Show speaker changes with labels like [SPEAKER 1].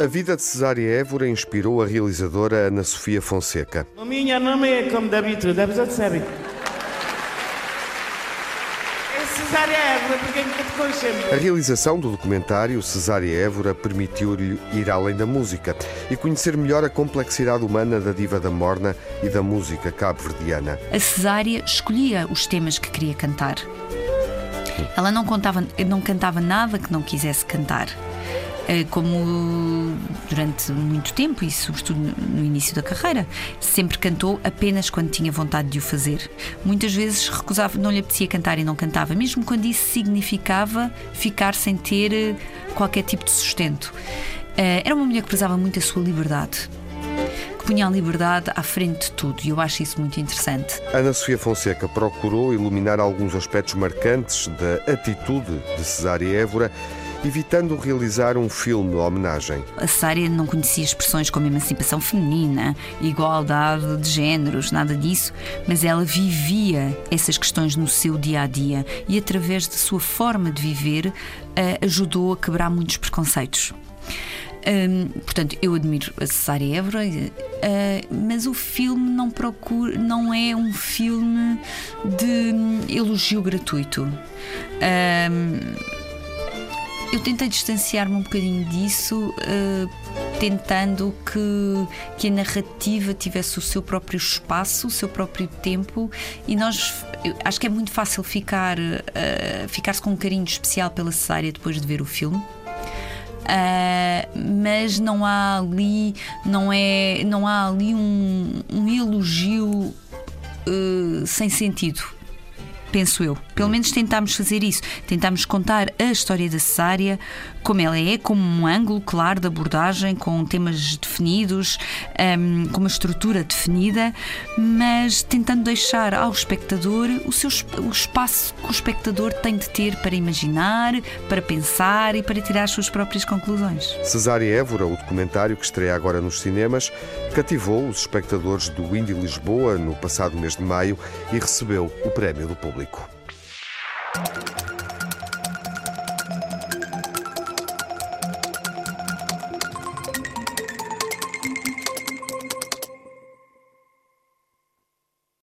[SPEAKER 1] A vida de Cesária Évora inspirou a realizadora Ana Sofia Fonseca.
[SPEAKER 2] O minha nome é como da a pessoa sabe. É Cesária Évora, porque é que te conhecemos?
[SPEAKER 1] A realização do documentário Cesária Évora permitiu-lhe ir além da música e conhecer melhor a complexidade humana da diva da morna e da música cabo-verdiana.
[SPEAKER 3] A Cesária escolhia os temas que queria cantar. Ela não, contava, não cantava nada que não quisesse cantar. Eh, como durante muito tempo e sobretudo no início da carreira, sempre cantou apenas quando tinha vontade de o fazer. Muitas vezes recusava, não lhe apetecia cantar e não cantava, mesmo quando isso significava ficar sem ter eh, qualquer tipo de sustento. Eh, era uma mulher que prezava muito a sua liberdade punha a liberdade à frente de tudo e eu acho isso muito interessante.
[SPEAKER 1] Ana Sofia Fonseca procurou iluminar alguns aspectos marcantes da atitude de Cesária Évora evitando realizar um filme de homenagem.
[SPEAKER 3] A Sária não conhecia expressões como emancipação feminina, igualdade de géneros, nada disso, mas ela vivia essas questões no seu dia a dia e, através da sua forma de viver, ajudou a quebrar muitos preconceitos. Hum, portanto, eu admiro a Cesária Évora, uh, mas o filme não procura, não é um filme de hum, elogio gratuito. Uh, eu tentei distanciar-me um bocadinho disso, uh, tentando que, que a narrativa tivesse o seu próprio espaço, o seu próprio tempo, e nós acho que é muito fácil ficar uh, ficar-se com um carinho especial pela cesárea depois de ver o filme. Uh, mas não há ali não é não há ali um, um elogio sem sentido penso eu. Pelo menos tentámos fazer isso. Tentámos contar a história da cesárea como ela é, como um ângulo claro de abordagem, com temas definidos, um, com uma estrutura definida, mas tentando deixar ao espectador o, seu, o espaço que o espectador tem de ter para imaginar, para pensar e para tirar as suas próprias conclusões.
[SPEAKER 1] Cesária Évora, o documentário que estreia agora nos cinemas, cativou os espectadores do Indy Lisboa no passado mês de maio e recebeu o prémio do público.